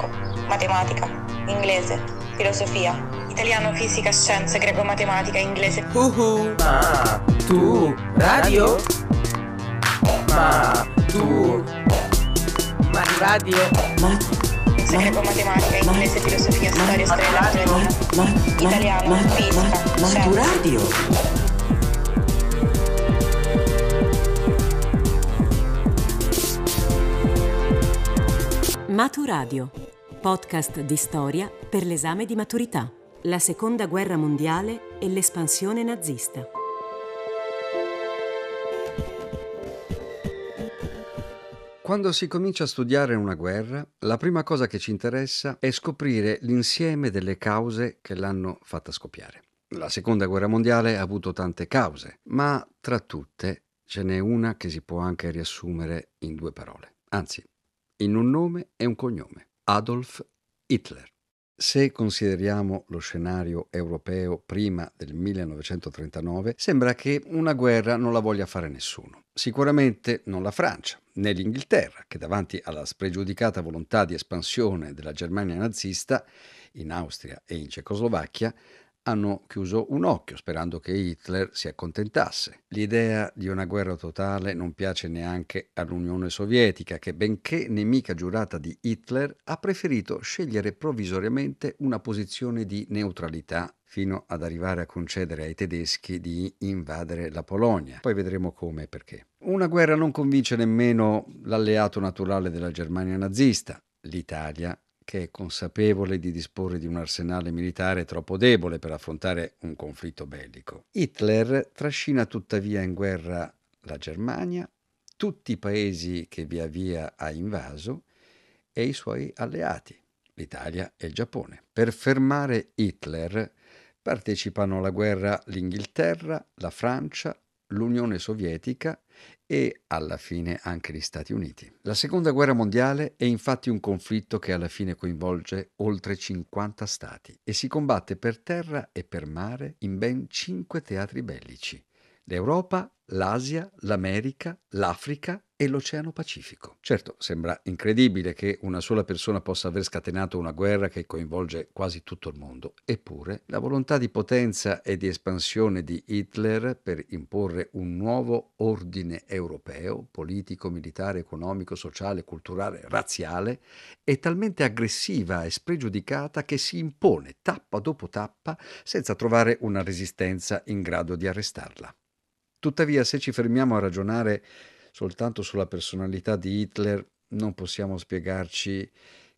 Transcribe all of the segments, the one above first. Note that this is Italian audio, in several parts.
gioco, matematica, inglese, filosofia, italiano, fisica, scienze, greco, matematica, inglese. Uhu. Ma tu radio? Ma tu ma radio? Ma greco, matematica, inglese, filosofia, storia, storia geografia, italiano, fisica, Ma tu scienze. radio? Maturadio, podcast di storia per l'esame di maturità. La seconda guerra mondiale e l'espansione nazista. Quando si comincia a studiare una guerra, la prima cosa che ci interessa è scoprire l'insieme delle cause che l'hanno fatta scoppiare. La seconda guerra mondiale ha avuto tante cause, ma tra tutte ce n'è una che si può anche riassumere in due parole, anzi, in un nome e un cognome, Adolf Hitler. Se consideriamo lo scenario europeo prima del 1939, sembra che una guerra non la voglia fare nessuno. Sicuramente non la Francia, né l'Inghilterra, che davanti alla spregiudicata volontà di espansione della Germania nazista in Austria e in Cecoslovacchia, hanno chiuso un occhio sperando che Hitler si accontentasse. L'idea di una guerra totale non piace neanche all'Unione Sovietica, che benché nemica giurata di Hitler, ha preferito scegliere provvisoriamente una posizione di neutralità fino ad arrivare a concedere ai tedeschi di invadere la Polonia. Poi vedremo come e perché. Una guerra non convince nemmeno l'alleato naturale della Germania nazista, l'Italia, che è consapevole di disporre di un arsenale militare troppo debole per affrontare un conflitto bellico. Hitler trascina tuttavia in guerra la Germania, tutti i paesi che via via ha invaso e i suoi alleati, l'Italia e il Giappone. Per fermare Hitler partecipano alla guerra l'Inghilterra, la Francia, l'Unione Sovietica e alla fine anche gli Stati Uniti. La seconda guerra mondiale è infatti un conflitto che alla fine coinvolge oltre 50 stati e si combatte per terra e per mare in ben cinque teatri bellici. L'Europa, l'Asia, l'America, l'Africa e l'Oceano Pacifico. Certo, sembra incredibile che una sola persona possa aver scatenato una guerra che coinvolge quasi tutto il mondo, eppure la volontà di potenza e di espansione di Hitler per imporre un nuovo ordine europeo, politico, militare, economico, sociale, culturale, razziale, è talmente aggressiva e spregiudicata che si impone tappa dopo tappa senza trovare una resistenza in grado di arrestarla. Tuttavia, se ci fermiamo a ragionare soltanto sulla personalità di Hitler, non possiamo spiegarci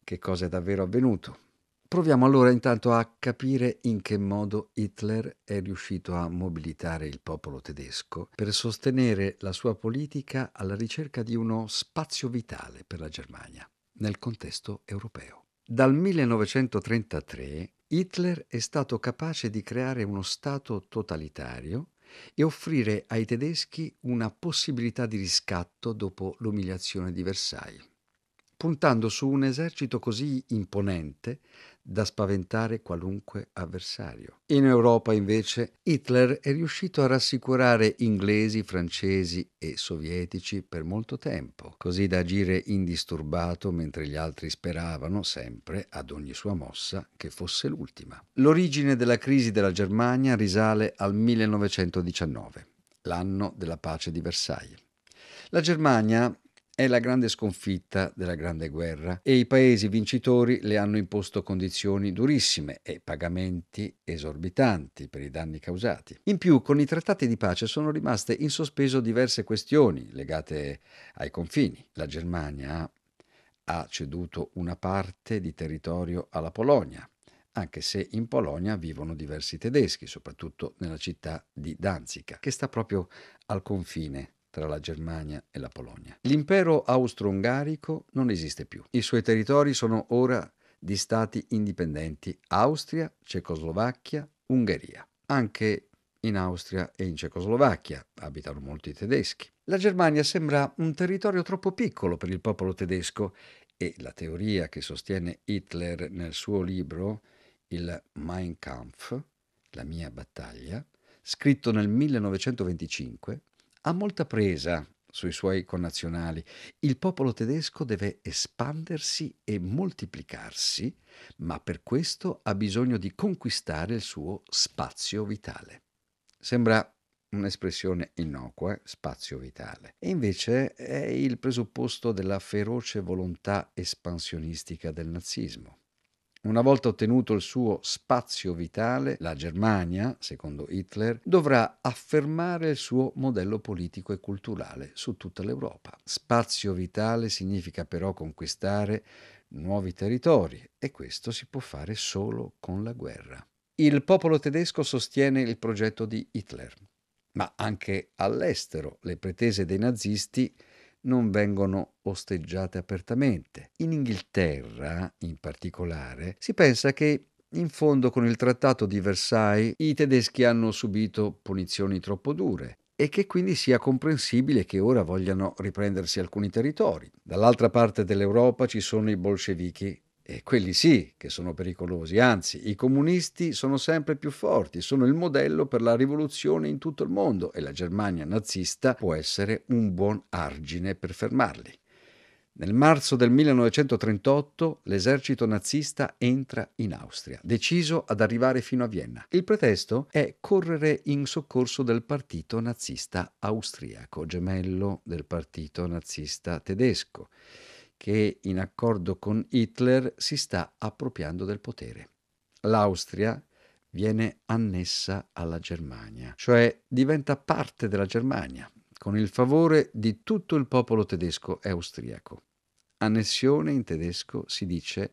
che cosa è davvero avvenuto. Proviamo allora intanto a capire in che modo Hitler è riuscito a mobilitare il popolo tedesco per sostenere la sua politica alla ricerca di uno spazio vitale per la Germania nel contesto europeo. Dal 1933 Hitler è stato capace di creare uno Stato totalitario e offrire ai tedeschi una possibilità di riscatto dopo l'umiliazione di Versailles, puntando su un esercito così imponente da spaventare qualunque avversario. In Europa, invece, Hitler è riuscito a rassicurare inglesi, francesi e sovietici per molto tempo, così da agire indisturbato mentre gli altri speravano sempre, ad ogni sua mossa, che fosse l'ultima. L'origine della crisi della Germania risale al 1919, l'anno della pace di Versailles. La Germania è la grande sconfitta della Grande Guerra e i paesi vincitori le hanno imposto condizioni durissime e pagamenti esorbitanti per i danni causati. In più, con i trattati di pace sono rimaste in sospeso diverse questioni legate ai confini. La Germania ha ceduto una parte di territorio alla Polonia, anche se in Polonia vivono diversi tedeschi, soprattutto nella città di Danzica, che sta proprio al confine tra la Germania e la Polonia. L'impero austro-ungarico non esiste più. I suoi territori sono ora di stati indipendenti Austria, Cecoslovacchia, Ungheria. Anche in Austria e in Cecoslovacchia abitano molti tedeschi. La Germania sembra un territorio troppo piccolo per il popolo tedesco e la teoria che sostiene Hitler nel suo libro, il Mein Kampf, la mia battaglia, scritto nel 1925, ha molta presa sui suoi connazionali. Il popolo tedesco deve espandersi e moltiplicarsi, ma per questo ha bisogno di conquistare il suo spazio vitale. Sembra un'espressione innocua, spazio vitale. E invece è il presupposto della feroce volontà espansionistica del nazismo. Una volta ottenuto il suo spazio vitale, la Germania, secondo Hitler, dovrà affermare il suo modello politico e culturale su tutta l'Europa. Spazio vitale significa però conquistare nuovi territori e questo si può fare solo con la guerra. Il popolo tedesco sostiene il progetto di Hitler, ma anche all'estero le pretese dei nazisti non vengono osteggiate apertamente. In Inghilterra, in particolare, si pensa che in fondo con il trattato di Versailles i tedeschi hanno subito punizioni troppo dure e che quindi sia comprensibile che ora vogliano riprendersi alcuni territori. Dall'altra parte dell'Europa ci sono i bolscevichi e quelli sì che sono pericolosi, anzi i comunisti sono sempre più forti, sono il modello per la rivoluzione in tutto il mondo e la Germania nazista può essere un buon argine per fermarli. Nel marzo del 1938 l'esercito nazista entra in Austria, deciso ad arrivare fino a Vienna. Il pretesto è correre in soccorso del partito nazista austriaco, gemello del partito nazista tedesco che in accordo con Hitler si sta appropriando del potere. L'Austria viene annessa alla Germania, cioè diventa parte della Germania, con il favore di tutto il popolo tedesco e austriaco. Annessione in tedesco si dice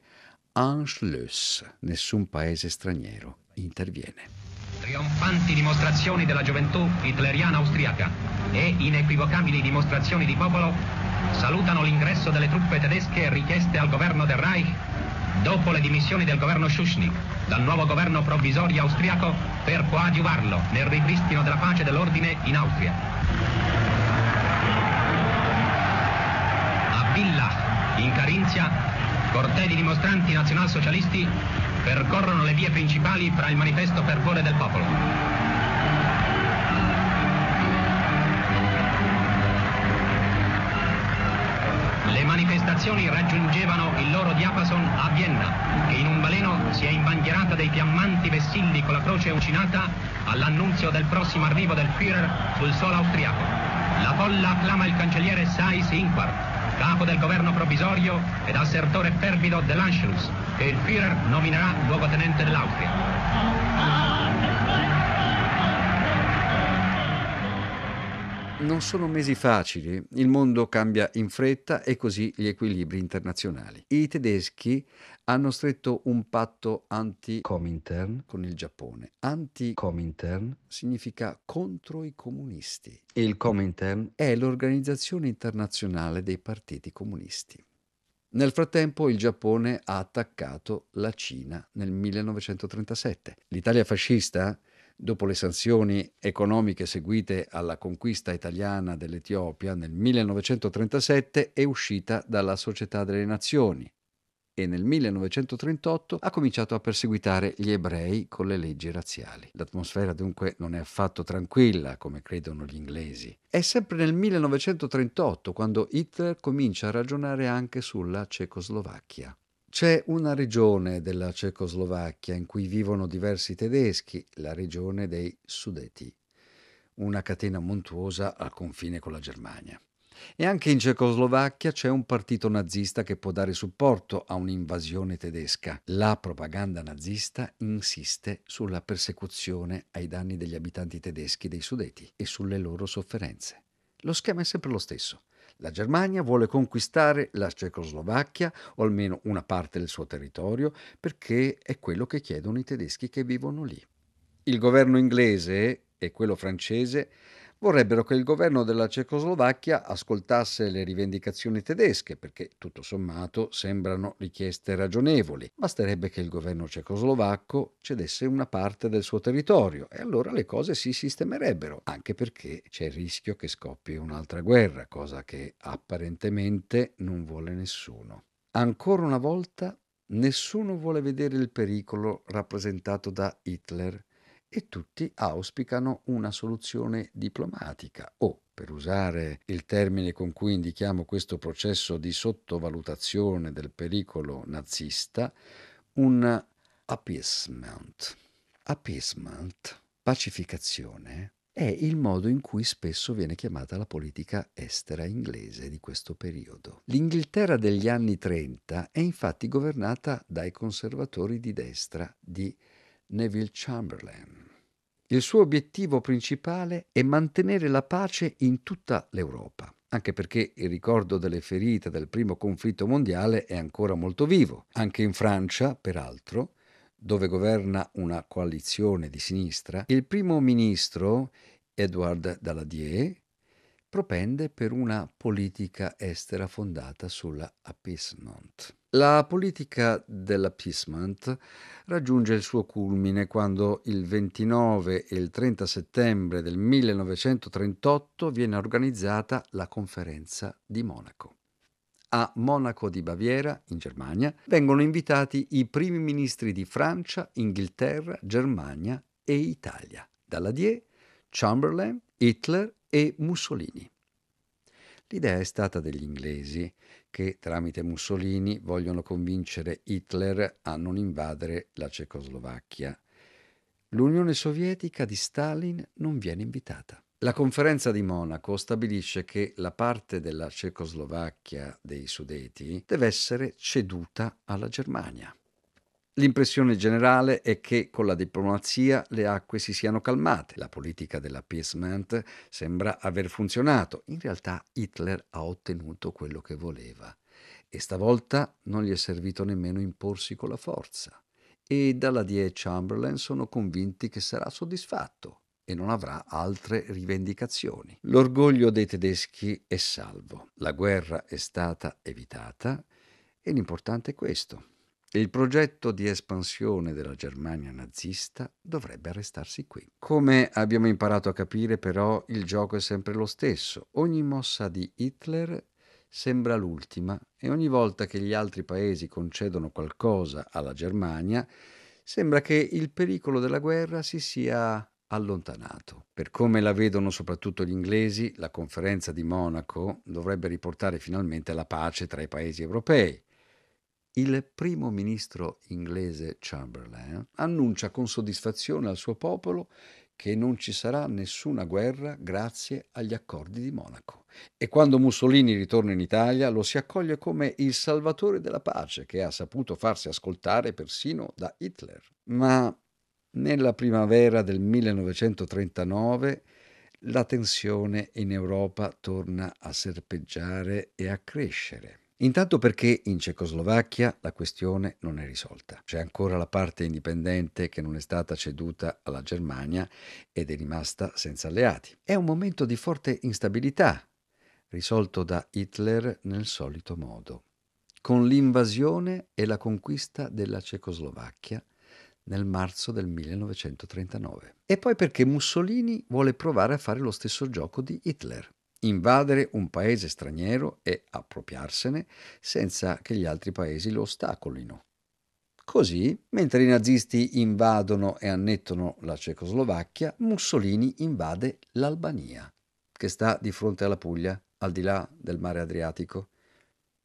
Anschluss, nessun paese straniero interviene. Trionfanti dimostrazioni della gioventù hitleriana austriaca e inequivocabili dimostrazioni di popolo salutano l'ingresso delle truppe tedesche richieste al governo del Reich dopo le dimissioni del governo Schuschnigg dal nuovo governo provvisorio austriaco per coadiuvarlo nel ripristino della pace e dell'ordine in Austria. A Villach, in Carinzia, cortei di dimostranti nazionalsocialisti percorrono le vie principali fra il manifesto fervore del popolo. Manifestazioni raggiungevano il loro diapason a Vienna, che in un baleno si è imbandierata dei fiammanti vessilli con la croce uncinata all'annunzio del prossimo arrivo del Führer sul suolo austriaco. La folla acclama il cancelliere Sais Inquart, capo del governo provvisorio ed assertore fervido dell'Anschluss, che il Führer nominerà luogotenente dell'Austria. Non sono mesi facili, il mondo cambia in fretta e così gli equilibri internazionali. I tedeschi hanno stretto un patto anti-Comintern con il Giappone. Anti-Comintern significa contro i comunisti. Il Comintern è l'organizzazione internazionale dei partiti comunisti. Nel frattempo il Giappone ha attaccato la Cina nel 1937. L'Italia fascista dopo le sanzioni economiche seguite alla conquista italiana dell'Etiopia nel 1937 è uscita dalla Società delle Nazioni e nel 1938 ha cominciato a perseguitare gli ebrei con le leggi razziali. L'atmosfera dunque non è affatto tranquilla, come credono gli inglesi. È sempre nel 1938 quando Hitler comincia a ragionare anche sulla Cecoslovacchia. C'è una regione della Cecoslovacchia in cui vivono diversi tedeschi, la regione dei Sudeti, una catena montuosa al confine con la Germania. E anche in Cecoslovacchia c'è un partito nazista che può dare supporto a un'invasione tedesca. La propaganda nazista insiste sulla persecuzione ai danni degli abitanti tedeschi dei Sudeti e sulle loro sofferenze. Lo schema è sempre lo stesso. La Germania vuole conquistare la Cecoslovacchia o almeno una parte del suo territorio perché è quello che chiedono i tedeschi che vivono lì. Il governo inglese e quello francese vorrebbero che il governo della Cecoslovacchia ascoltasse le rivendicazioni tedesche, perché tutto sommato sembrano richieste ragionevoli. Basterebbe che il governo cecoslovacco cedesse una parte del suo territorio e allora le cose si sistemerebbero, anche perché c'è il rischio che scoppi un'altra guerra, cosa che apparentemente non vuole nessuno. Ancora una volta Nessuno vuole vedere il pericolo rappresentato da Hitler e tutti auspicano una soluzione diplomatica o, per usare il termine con cui indichiamo questo processo di sottovalutazione del pericolo nazista, un appeasement. Appeasement, pacificazione, è il modo in cui spesso viene chiamata la politica estera inglese di questo periodo. L'Inghilterra degli anni 30 è infatti governata dai conservatori di destra di Neville Chamberlain. Il suo obiettivo principale è mantenere la pace in tutta l'Europa, anche perché il ricordo delle ferite del primo conflitto mondiale è ancora molto vivo. Anche in Francia, peraltro, dove governa una coalizione di sinistra, il primo ministro Edouard Daladier propende per una politica estera fondata sull'appeasement. La politica dell'appeasement raggiunge il suo culmine quando il 29 e il 30 settembre del 1938 viene organizzata la conferenza di Monaco. A Monaco di Baviera, in Germania, vengono invitati i primi ministri di Francia, Inghilterra, Germania e Italia, Daladier, Chamberlain, Hitler e Mussolini. L'idea è stata degli inglesi che tramite Mussolini vogliono convincere Hitler a non invadere la Cecoslovacchia. L'Unione Sovietica di Stalin non viene invitata. La conferenza di Monaco stabilisce che la parte della Cecoslovacchia dei Sudeti deve essere ceduta alla Germania. L'impressione generale è che con la diplomazia le acque si siano calmate, la politica dell'appeasement sembra aver funzionato. In realtà Hitler ha ottenuto quello che voleva e stavolta non gli è servito nemmeno imporsi con la forza. E dalla Die Chamberlain sono convinti che sarà soddisfatto e non avrà altre rivendicazioni. L'orgoglio dei tedeschi è salvo, la guerra è stata evitata e l'importante è questo il progetto di espansione della Germania nazista dovrebbe arrestarsi qui. Come abbiamo imparato a capire però il gioco è sempre lo stesso. Ogni mossa di Hitler sembra l'ultima e ogni volta che gli altri paesi concedono qualcosa alla Germania sembra che il pericolo della guerra si sia allontanato. Per come la vedono soprattutto gli inglesi, la conferenza di Monaco dovrebbe riportare finalmente la pace tra i paesi europei. Il primo ministro inglese Chamberlain annuncia con soddisfazione al suo popolo che non ci sarà nessuna guerra grazie agli accordi di Monaco. E quando Mussolini ritorna in Italia lo si accoglie come il salvatore della pace che ha saputo farsi ascoltare persino da Hitler. Ma nella primavera del 1939 la tensione in Europa torna a serpeggiare e a crescere. Intanto perché in Cecoslovacchia la questione non è risolta. C'è ancora la parte indipendente che non è stata ceduta alla Germania ed è rimasta senza alleati. È un momento di forte instabilità, risolto da Hitler nel solito modo, con l'invasione e la conquista della Cecoslovacchia nel marzo del 1939. E poi perché Mussolini vuole provare a fare lo stesso gioco di Hitler invadere un paese straniero e appropriarsene senza che gli altri paesi lo ostacolino. Così, mentre i nazisti invadono e annettono la Cecoslovacchia, Mussolini invade l'Albania, che sta di fronte alla Puglia, al di là del mare Adriatico.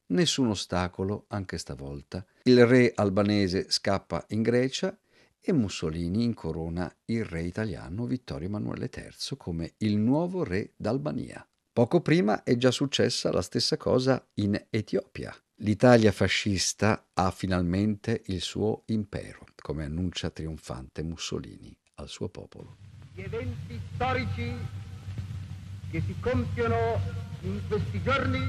Nessun ostacolo anche stavolta. Il re albanese scappa in Grecia e Mussolini incorona il re italiano Vittorio Emanuele III come il nuovo re d'Albania. Poco prima è già successa la stessa cosa in Etiopia. L'Italia fascista ha finalmente il suo impero, come annuncia trionfante Mussolini al suo popolo. Gli eventi storici che si compiono in questi giorni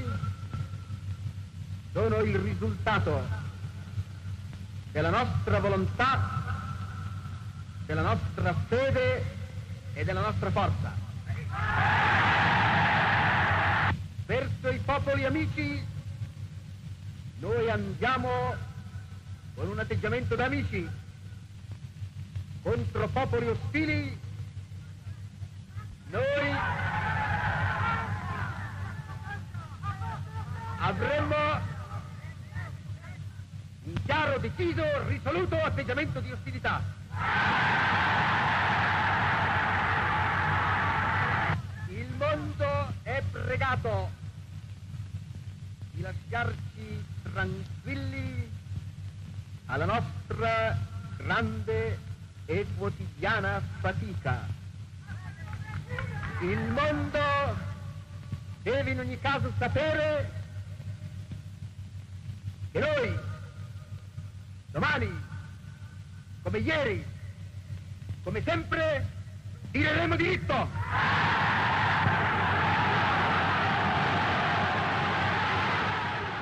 sono il risultato della nostra volontà, della nostra fede e della nostra forza verso i popoli amici, noi andiamo con un atteggiamento d'amici contro popoli ostili, noi avremmo un chiaro, deciso, risoluto atteggiamento di ostilità. Il mondo è pregato di lasciarci tranquilli alla nostra grande e quotidiana fatica. Il mondo deve in ogni caso sapere che noi domani, come ieri, come sempre, tireremo diritto.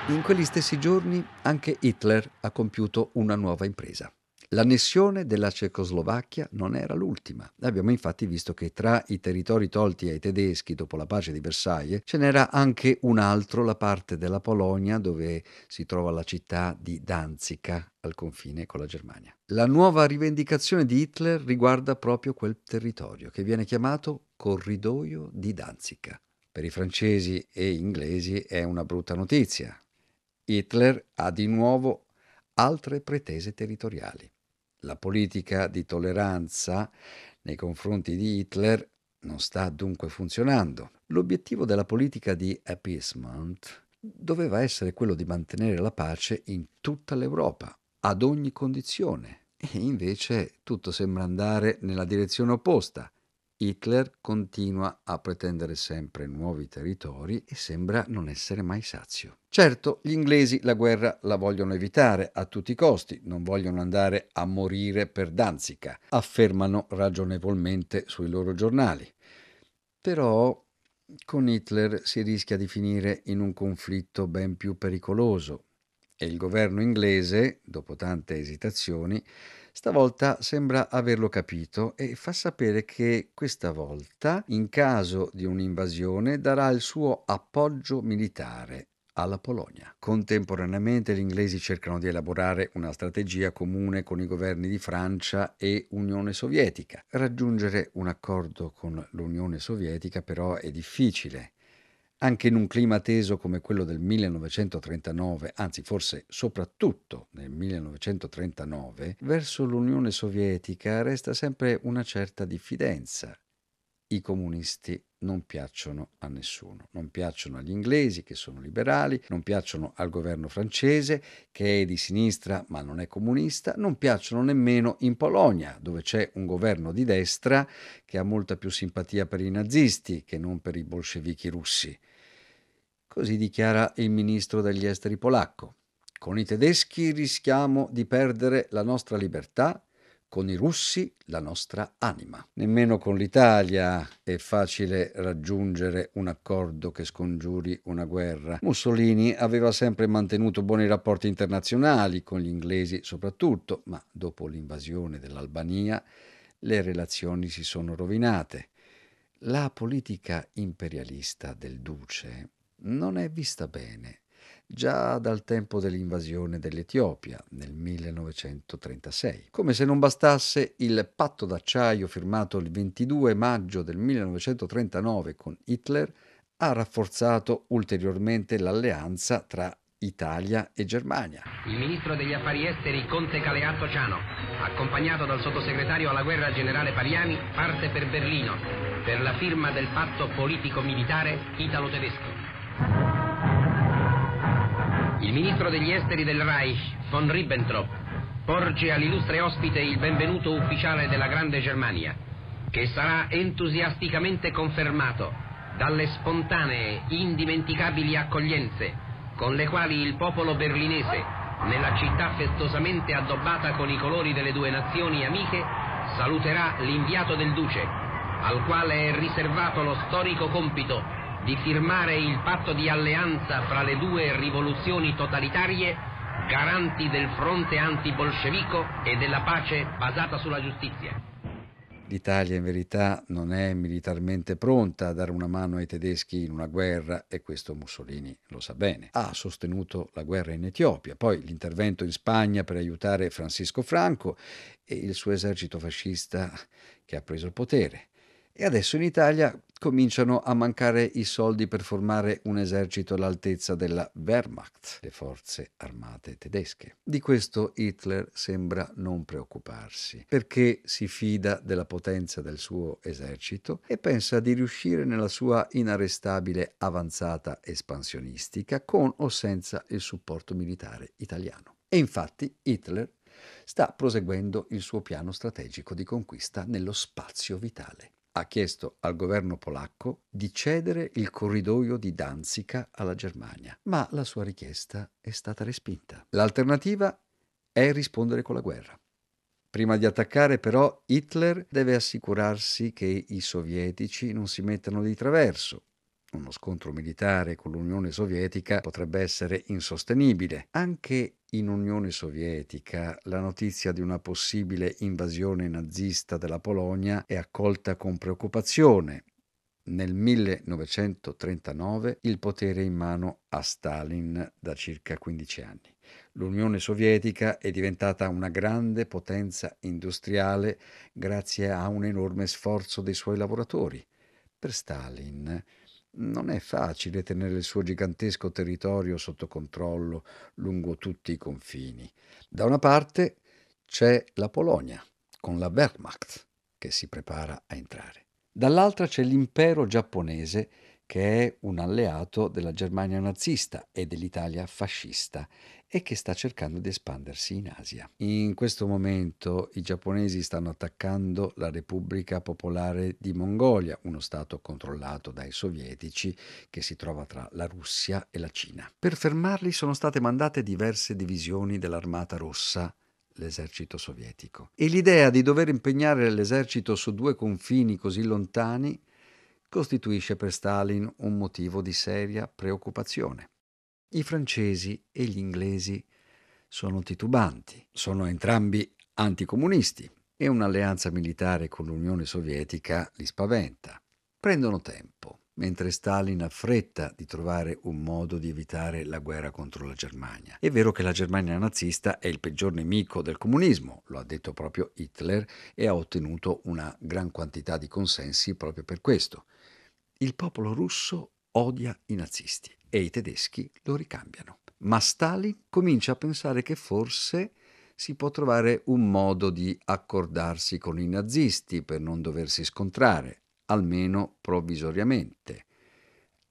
In quegli stessi giorni anche Hitler ha compiuto una nuova impresa. L'annessione della Cecoslovacchia non era l'ultima. Abbiamo infatti visto che tra i territori tolti ai tedeschi dopo la pace di Versailles ce n'era anche un altro, la parte della Polonia dove si trova la città di Danzica al confine con la Germania. La nuova rivendicazione di Hitler riguarda proprio quel territorio che viene chiamato Corridoio di Danzica. Per i francesi e inglesi è una brutta notizia. Hitler ha di nuovo altre pretese territoriali. La politica di tolleranza nei confronti di Hitler non sta dunque funzionando. L'obiettivo della politica di appeasement doveva essere quello di mantenere la pace in tutta l'Europa, ad ogni condizione. E invece tutto sembra andare nella direzione opposta. Hitler continua a pretendere sempre nuovi territori e sembra non essere mai sazio. Certo, gli inglesi la guerra la vogliono evitare a tutti i costi, non vogliono andare a morire per Danzica, affermano ragionevolmente sui loro giornali. Però con Hitler si rischia di finire in un conflitto ben più pericoloso e il governo inglese, dopo tante esitazioni, Stavolta sembra averlo capito e fa sapere che questa volta, in caso di un'invasione, darà il suo appoggio militare alla Polonia. Contemporaneamente gli inglesi cercano di elaborare una strategia comune con i governi di Francia e Unione Sovietica. Raggiungere un accordo con l'Unione Sovietica però è difficile anche in un clima teso come quello del 1939, anzi forse soprattutto nel 1939, verso l'Unione Sovietica resta sempre una certa diffidenza. I comunisti non piacciono a nessuno, non piacciono agli inglesi che sono liberali, non piacciono al governo francese che è di sinistra ma non è comunista, non piacciono nemmeno in Polonia dove c'è un governo di destra che ha molta più simpatia per i nazisti che non per i bolscevichi russi. Così dichiara il ministro degli esteri polacco. Con i tedeschi rischiamo di perdere la nostra libertà, con i russi la nostra anima. Nemmeno con l'Italia è facile raggiungere un accordo che scongiuri una guerra. Mussolini aveva sempre mantenuto buoni rapporti internazionali con gli inglesi soprattutto, ma dopo l'invasione dell'Albania le relazioni si sono rovinate. La politica imperialista del duce non è vista bene già dal tempo dell'invasione dell'Etiopia nel 1936. Come se non bastasse, il patto d'acciaio firmato il 22 maggio del 1939 con Hitler ha rafforzato ulteriormente l'alleanza tra Italia e Germania. Il ministro degli affari esteri Conte Caleatto Ciano, accompagnato dal sottosegretario alla guerra generale Pariani, parte per Berlino per la firma del patto politico-militare italo-tedesco. Il ministro degli esteri del Reich, von Ribbentrop, porge all'illustre ospite il benvenuto ufficiale della Grande Germania, che sarà entusiasticamente confermato dalle spontanee, indimenticabili accoglienze con le quali il popolo berlinese, nella città festosamente addobbata con i colori delle due nazioni amiche, saluterà l'inviato del duce, al quale è riservato lo storico compito di firmare il patto di alleanza fra le due rivoluzioni totalitarie, garanti del fronte anti-bolscevico e della pace basata sulla giustizia. L'Italia in verità non è militarmente pronta a dare una mano ai tedeschi in una guerra e questo Mussolini lo sa bene. Ha sostenuto la guerra in Etiopia, poi l'intervento in Spagna per aiutare Francisco Franco e il suo esercito fascista che ha preso il potere E adesso in Italia cominciano a mancare i soldi per formare un esercito all'altezza della Wehrmacht, le forze armate tedesche. Di questo Hitler sembra non preoccuparsi, perché si fida della potenza del suo esercito e pensa di riuscire nella sua inarrestabile avanzata espansionistica con o senza il supporto militare italiano. E infatti Hitler sta proseguendo il suo piano strategico di conquista nello spazio vitale ha chiesto al governo polacco di cedere il corridoio di Danzica alla Germania, ma la sua richiesta è stata respinta. L'alternativa è rispondere con la guerra. Prima di attaccare però Hitler deve assicurarsi che i sovietici non si mettano di traverso uno scontro militare con l'Unione Sovietica potrebbe essere insostenibile. Anche in Unione Sovietica la notizia di una possibile invasione nazista della Polonia è accolta con preoccupazione. Nel 1939 il potere è in mano a Stalin da circa 15 anni. L'Unione Sovietica è diventata una grande potenza industriale grazie a un enorme sforzo dei suoi lavoratori. Per Stalin non è facile tenere il suo gigantesco territorio sotto controllo lungo tutti i confini. Da una parte c'è la Polonia, con la Wehrmacht, che si prepara a entrare. Dall'altra c'è l'impero giapponese che è un alleato della Germania nazista e dell'Italia fascista e che sta cercando di espandersi in Asia. In questo momento i giapponesi stanno attaccando la Repubblica Popolare di Mongolia, uno stato controllato dai sovietici che si trova tra la Russia e la Cina. Per fermarli sono state mandate diverse divisioni dell'Armata Rossa l'esercito sovietico. E l'idea di dover impegnare l'esercito su due confini così lontani costituisce per Stalin un motivo di seria preoccupazione. I francesi e gli inglesi sono titubanti, sono entrambi anticomunisti e un'alleanza militare con l'Unione Sovietica li spaventa. Prendono tempo, mentre Stalin ha fretta di trovare un modo di evitare la guerra contro la Germania. È vero che la Germania nazista è il peggior nemico del comunismo, lo ha detto proprio Hitler e ha ottenuto una gran quantità di consensi proprio per questo. Il popolo russo odia i nazisti e i tedeschi lo ricambiano. Ma Stalin comincia a pensare che forse si può trovare un modo di accordarsi con i nazisti per non doversi scontrare, almeno provvisoriamente.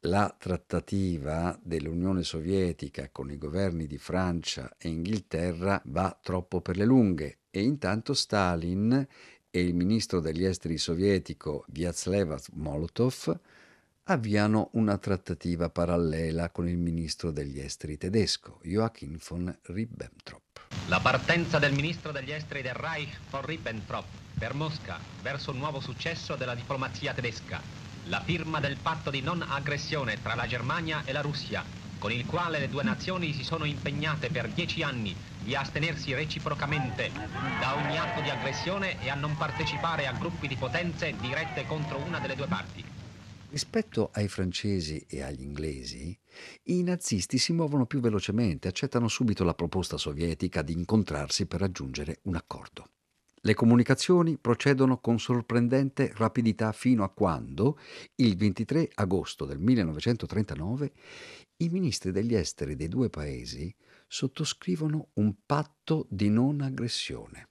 La trattativa dell'Unione Sovietica con i governi di Francia e Inghilterra va troppo per le lunghe e intanto Stalin e il ministro degli esteri sovietico Vyazlev Molotov avviano una trattativa parallela con il ministro degli esteri tedesco, Joachim von Ribbentrop. La partenza del ministro degli esteri del Reich von Ribbentrop per Mosca verso un nuovo successo della diplomazia tedesca, la firma del patto di non aggressione tra la Germania e la Russia, con il quale le due nazioni si sono impegnate per dieci anni di astenersi reciprocamente da ogni atto di aggressione e a non partecipare a gruppi di potenze dirette contro una delle due parti. Rispetto ai francesi e agli inglesi, i nazisti si muovono più velocemente, accettano subito la proposta sovietica di incontrarsi per raggiungere un accordo. Le comunicazioni procedono con sorprendente rapidità fino a quando, il 23 agosto del 1939, i ministri degli esteri dei due paesi sottoscrivono un patto di non aggressione,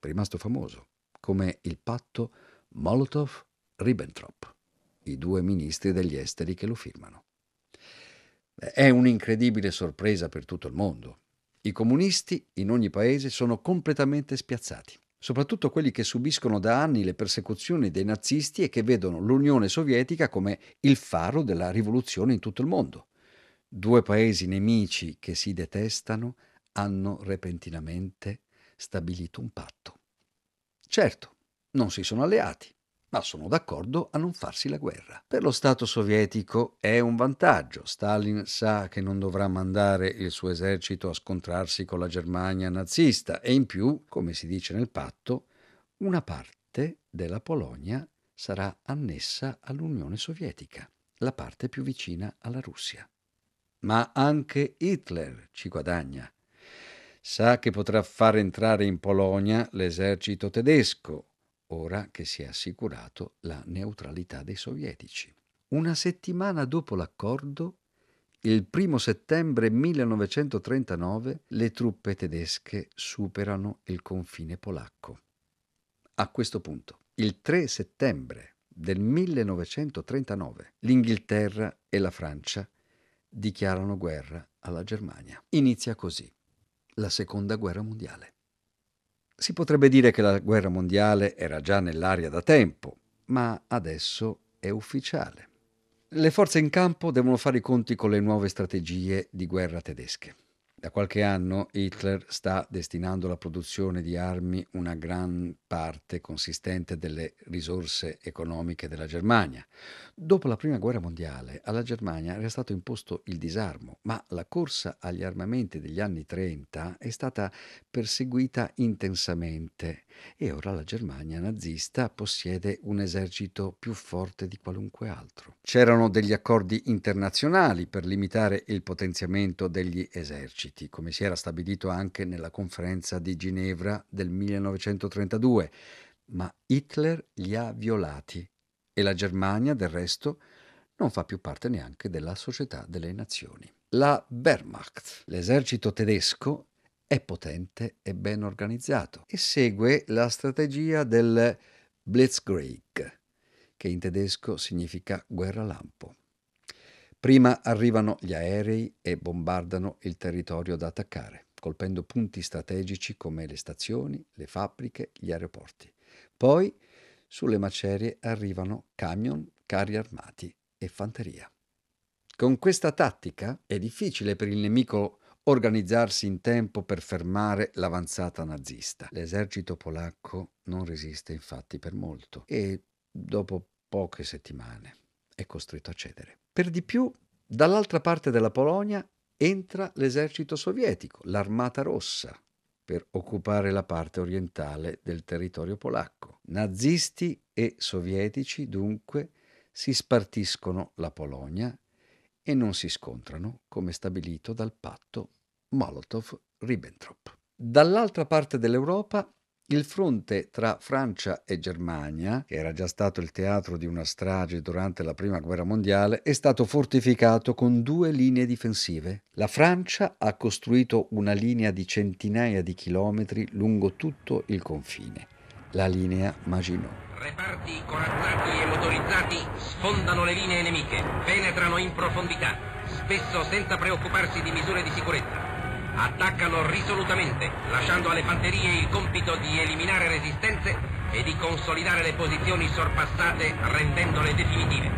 rimasto famoso come il patto Molotov-Ribbentrop i due ministri degli esteri che lo firmano. È un'incredibile sorpresa per tutto il mondo. I comunisti in ogni paese sono completamente spiazzati, soprattutto quelli che subiscono da anni le persecuzioni dei nazisti e che vedono l'Unione Sovietica come il faro della rivoluzione in tutto il mondo. Due paesi nemici che si detestano hanno repentinamente stabilito un patto. Certo, non si sono alleati, ma sono d'accordo a non farsi la guerra. Per lo Stato sovietico è un vantaggio. Stalin sa che non dovrà mandare il suo esercito a scontrarsi con la Germania nazista e in più, come si dice nel patto, una parte della Polonia sarà annessa all'Unione Sovietica, la parte più vicina alla Russia. Ma anche Hitler ci guadagna. Sa che potrà far entrare in Polonia l'esercito tedesco, ora che si è assicurato la neutralità dei sovietici. Una settimana dopo l'accordo, il primo settembre 1939, le truppe tedesche superano il confine polacco. A questo punto, il 3 settembre del 1939, l'Inghilterra e la Francia dichiarano guerra alla Germania. Inizia così la Seconda Guerra Mondiale. Si potrebbe dire che la guerra mondiale era già nell'aria da tempo, ma adesso è ufficiale. Le forze in campo devono fare i conti con le nuove strategie di guerra tedesche. Da qualche anno Hitler sta destinando alla produzione di armi una gran parte consistente delle risorse economiche della Germania. Dopo la Prima Guerra Mondiale alla Germania era stato imposto il disarmo, ma la corsa agli armamenti degli anni 30 è stata perseguita intensamente e ora la Germania nazista possiede un esercito più forte di qualunque altro. C'erano degli accordi internazionali per limitare il potenziamento degli eserciti come si era stabilito anche nella conferenza di Ginevra del 1932, ma Hitler li ha violati e la Germania, del resto, non fa più parte neanche della Società delle Nazioni. La Wehrmacht, l'esercito tedesco, è potente e ben organizzato e segue la strategia del Blitzkrieg, che in tedesco significa guerra lampo. Prima arrivano gli aerei e bombardano il territorio da attaccare, colpendo punti strategici come le stazioni, le fabbriche, gli aeroporti. Poi sulle macerie arrivano camion, carri armati e fanteria. Con questa tattica è difficile per il nemico organizzarsi in tempo per fermare l'avanzata nazista. L'esercito polacco non resiste infatti per molto e dopo poche settimane è costretto a cedere. Per di più, dall'altra parte della Polonia entra l'esercito sovietico, l'armata rossa, per occupare la parte orientale del territorio polacco. Nazisti e sovietici dunque si spartiscono la Polonia e non si scontrano come stabilito dal patto Molotov-Ribbentrop. Dall'altra parte dell'Europa il fronte tra Francia e Germania, che era già stato il teatro di una strage durante la Prima Guerra Mondiale, è stato fortificato con due linee difensive. La Francia ha costruito una linea di centinaia di chilometri lungo tutto il confine, la linea Maginot. Reparti corazzati e motorizzati sfondano le linee nemiche, penetrano in profondità, spesso senza preoccuparsi di misure di sicurezza attaccano risolutamente, lasciando alle fanterie il compito di eliminare resistenze e di consolidare le posizioni sorpassate rendendole definitive.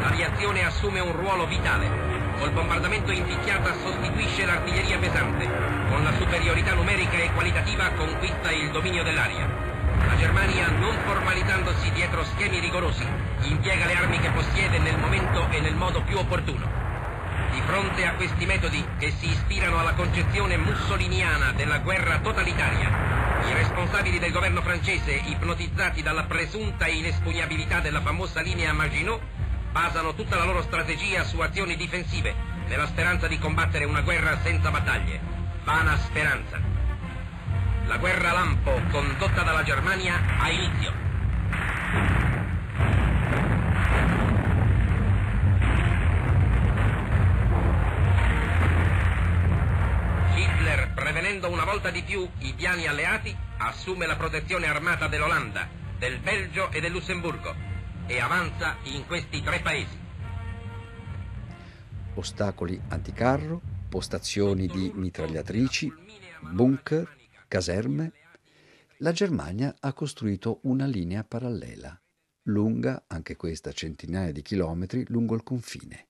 L'aviazione assume un ruolo vitale. Col bombardamento in picchiata sostituisce l'artiglieria pesante. Con la superiorità numerica e qualitativa conquista il dominio dell'aria. La Germania, non formalizzandosi dietro schemi rigorosi, impiega le armi che possiede nel momento e nel modo più opportuno. Di fronte a questi metodi, che si ispirano alla concezione mussoliniana della guerra totalitaria, i responsabili del governo francese, ipnotizzati dalla presunta inespugnabilità della famosa linea Maginot, basano tutta la loro strategia su azioni difensive, nella speranza di combattere una guerra senza battaglie. Vana speranza. La guerra lampo condotta dalla Germania ha inizio. Hitler, prevenendo una volta di più i piani alleati, assume la protezione armata dell'Olanda, del Belgio e del Lussemburgo e avanza in questi tre paesi. Ostacoli anticarro, postazioni di mitragliatrici, bunker, caserme, la Germania ha costruito una linea parallela, lunga, anche questa centinaia di chilometri, lungo il confine,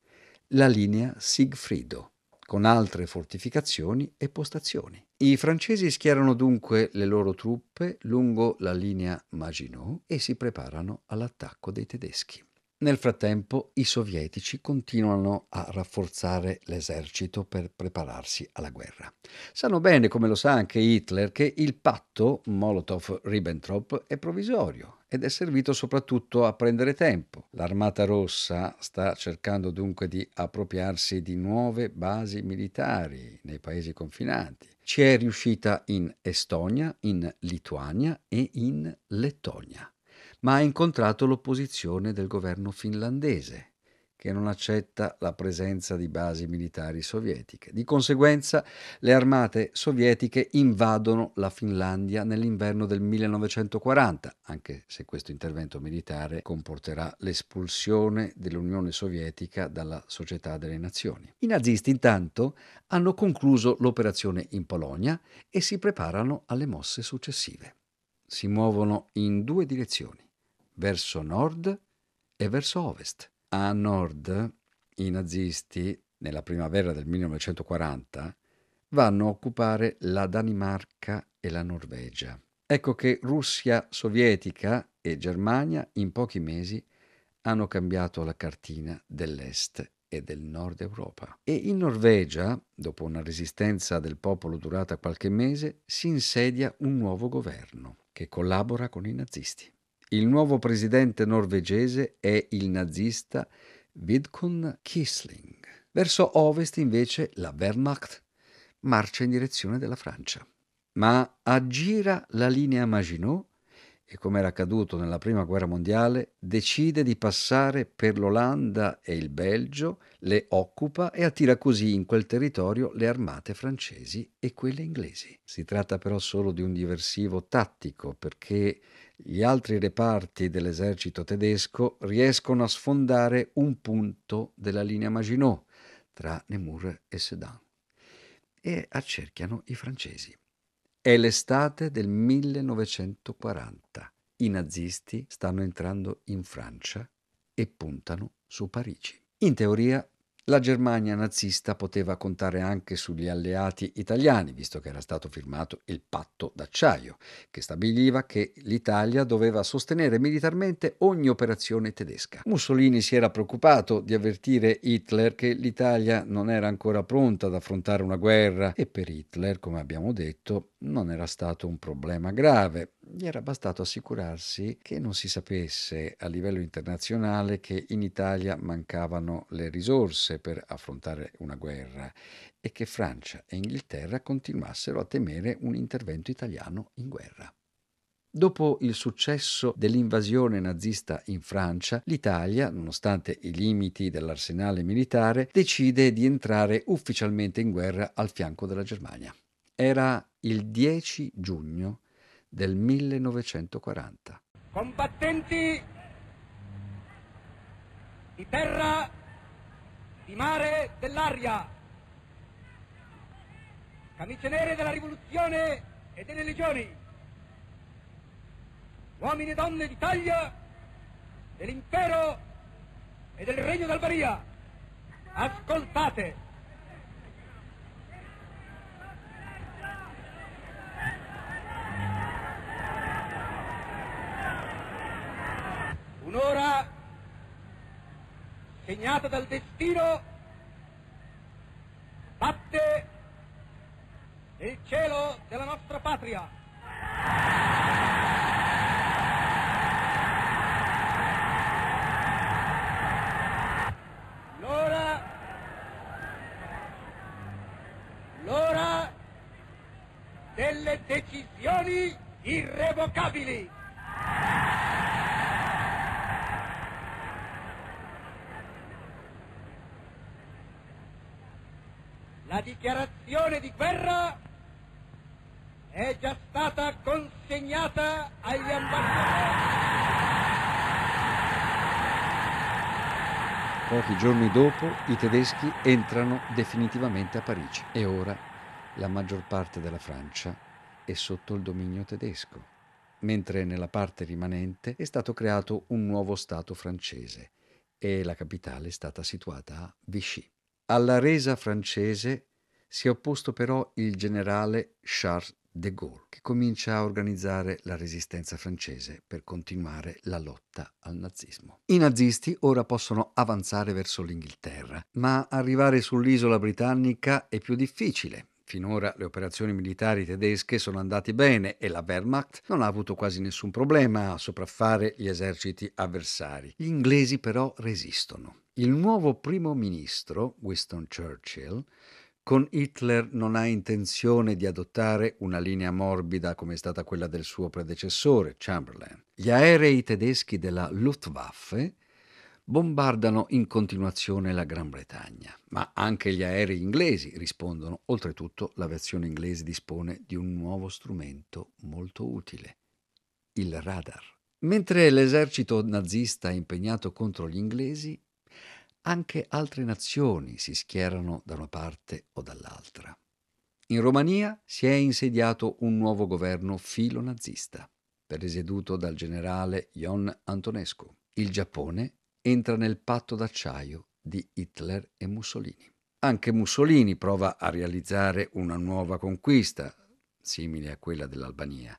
la linea Sigfrido, con altre fortificazioni e postazioni. I francesi schierano dunque le loro truppe lungo la linea Maginot e si preparano all'attacco dei tedeschi. Nel frattempo i sovietici continuano a rafforzare l'esercito per prepararsi alla guerra. Sanno bene, come lo sa anche Hitler, che il patto Molotov-Ribbentrop è provvisorio ed è servito soprattutto a prendere tempo. L'Armata Rossa sta cercando dunque di appropriarsi di nuove basi militari nei paesi confinanti. Ci è riuscita in Estonia, in Lituania e in Lettonia, ma ha incontrato l'opposizione del governo finlandese che non accetta la presenza di basi militari sovietiche. Di conseguenza le armate sovietiche invadono la Finlandia nell'inverno del 1940, anche se questo intervento militare comporterà l'espulsione dell'Unione Sovietica dalla Società delle Nazioni. I nazisti intanto hanno concluso l'operazione in Polonia e si preparano alle mosse successive. Si muovono in due direzioni, verso nord e verso ovest. A nord i nazisti, nella primavera del 1940, vanno a occupare la Danimarca e la Norvegia. Ecco che Russia sovietica e Germania in pochi mesi hanno cambiato la cartina dell'est e del nord Europa. E in Norvegia, dopo una resistenza del popolo durata qualche mese, si insedia un nuovo governo che collabora con i nazisti. Il nuovo presidente norvegese è il nazista Vidkun Quisling. Verso ovest invece la Wehrmacht marcia in direzione della Francia. Ma aggira la linea Maginot e come era accaduto nella Prima Guerra Mondiale, decide di passare per l'Olanda e il Belgio, le occupa e attira così in quel territorio le armate francesi e quelle inglesi. Si tratta però solo di un diversivo tattico perché gli altri reparti dell'esercito tedesco riescono a sfondare un punto della linea Maginot tra Namur e Sedan e accerchiano i francesi. È l'estate del 1940. I nazisti stanno entrando in Francia e puntano su Parigi. In teoria la Germania nazista poteva contare anche sugli alleati italiani, visto che era stato firmato il patto d'acciaio, che stabiliva che l'Italia doveva sostenere militarmente ogni operazione tedesca. Mussolini si era preoccupato di avvertire Hitler che l'Italia non era ancora pronta ad affrontare una guerra e per Hitler, come abbiamo detto, non era stato un problema grave, gli era bastato assicurarsi che non si sapesse a livello internazionale che in Italia mancavano le risorse per affrontare una guerra e che Francia e Inghilterra continuassero a temere un intervento italiano in guerra. Dopo il successo dell'invasione nazista in Francia, l'Italia, nonostante i limiti dell'arsenale militare, decide di entrare ufficialmente in guerra al fianco della Germania. Era il 10 giugno del 1940. Combattenti di terra, di mare, dell'aria, camicie nere della rivoluzione e delle legioni, uomini e donne d'Italia, dell'impero e del regno d'Albaria, ascoltate! Segnata dal destino batte nel cielo della nostra patria. L'ora, l'ora delle decisioni irrevocabili. La dichiarazione di guerra è già stata consegnata agli ambasciatori. Pochi giorni dopo i tedeschi entrano definitivamente a Parigi e ora la maggior parte della Francia è sotto il dominio tedesco, mentre nella parte rimanente è stato creato un nuovo Stato francese e la capitale è stata situata a Vichy. Alla resa francese si è opposto però il generale Charles de Gaulle, che comincia a organizzare la resistenza francese per continuare la lotta al nazismo. I nazisti ora possono avanzare verso l'Inghilterra, ma arrivare sull'isola britannica è più difficile Finora le operazioni militari tedesche sono andate bene e la Wehrmacht non ha avuto quasi nessun problema a sopraffare gli eserciti avversari. Gli inglesi però resistono. Il nuovo primo ministro, Winston Churchill, con Hitler non ha intenzione di adottare una linea morbida come è stata quella del suo predecessore, Chamberlain. Gli aerei tedeschi della Luftwaffe bombardano in continuazione la Gran Bretagna, ma anche gli aerei inglesi rispondono. Oltretutto l'aviazione inglese dispone di un nuovo strumento molto utile, il radar. Mentre l'esercito nazista è impegnato contro gli inglesi, anche altre nazioni si schierano da una parte o dall'altra. In Romania si è insediato un nuovo governo filo-nazista, presieduto dal generale Ion Antonescu. Il Giappone entra nel patto d'acciaio di Hitler e Mussolini. Anche Mussolini prova a realizzare una nuova conquista, simile a quella dell'Albania.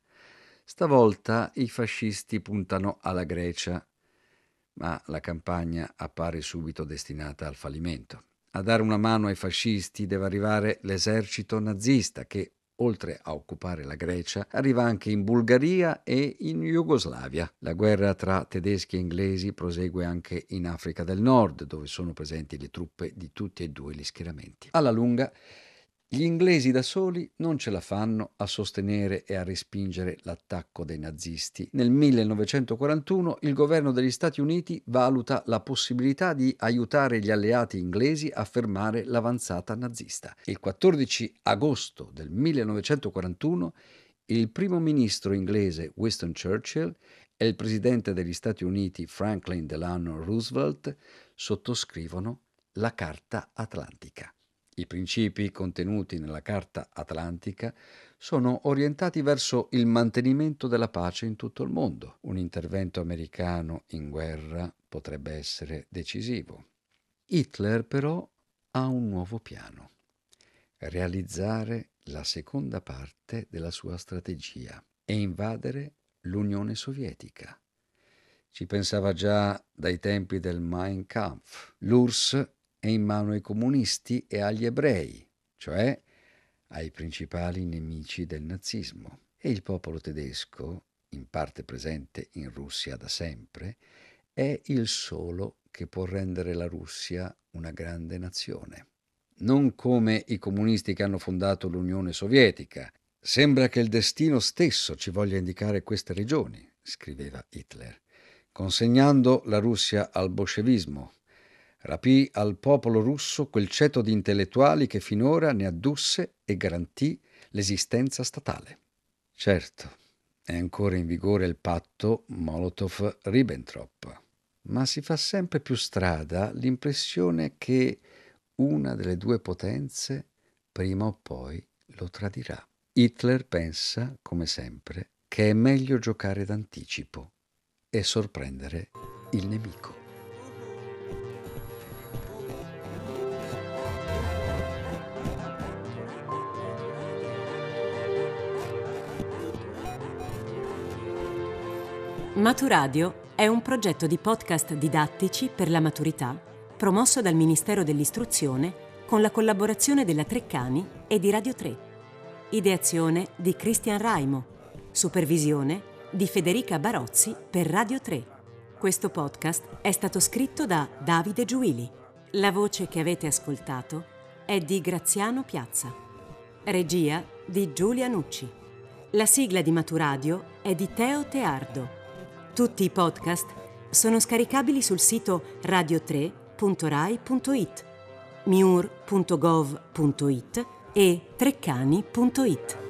Stavolta i fascisti puntano alla Grecia, ma la campagna appare subito destinata al fallimento. A dare una mano ai fascisti deve arrivare l'esercito nazista che oltre a occupare la Grecia, arriva anche in Bulgaria e in Jugoslavia. La guerra tra tedeschi e inglesi prosegue anche in Africa del Nord, dove sono presenti le truppe di tutti e due gli schieramenti. Alla lunga, gli inglesi da soli non ce la fanno a sostenere e a respingere l'attacco dei nazisti. Nel 1941 il governo degli Stati Uniti valuta la possibilità di aiutare gli alleati inglesi a fermare l'avanzata nazista. Il 14 agosto del 1941 il primo ministro inglese Winston Churchill e il presidente degli Stati Uniti Franklin Delano Roosevelt sottoscrivono la Carta Atlantica. I principi contenuti nella Carta Atlantica sono orientati verso il mantenimento della pace in tutto il mondo. Un intervento americano in guerra potrebbe essere decisivo. Hitler però ha un nuovo piano. Realizzare la seconda parte della sua strategia e invadere l'Unione Sovietica. Ci pensava già dai tempi del Mein Kampf. L'URSS è in mano ai comunisti e agli ebrei, cioè ai principali nemici del nazismo. E il popolo tedesco, in parte presente in Russia da sempre, è il solo che può rendere la Russia una grande nazione. Non come i comunisti che hanno fondato l'Unione Sovietica. Sembra che il destino stesso ci voglia indicare queste regioni, scriveva Hitler, consegnando la Russia al bolscevismo, rapì al popolo russo quel ceto di intellettuali che finora ne addusse e garantì l'esistenza statale. Certo, è ancora in vigore il patto Molotov-Ribbentrop, ma si fa sempre più strada l'impressione che una delle due potenze prima o poi lo tradirà. Hitler pensa, come sempre, che è meglio giocare d'anticipo e sorprendere il nemico. Maturadio è un progetto di podcast didattici per la maturità promosso dal Ministero dell'Istruzione con la collaborazione della Treccani e di Radio 3. Ideazione di Cristian Raimo. Supervisione di Federica Barozzi per Radio 3. Questo podcast è stato scritto da Davide Giuili. La voce che avete ascoltato è di Graziano Piazza. Regia di Giulia Nucci. La sigla di Maturadio è di Teo Teardo. Tutti i podcast sono scaricabili sul sito radio3.rai.it, miur.gov.it e treccani.it.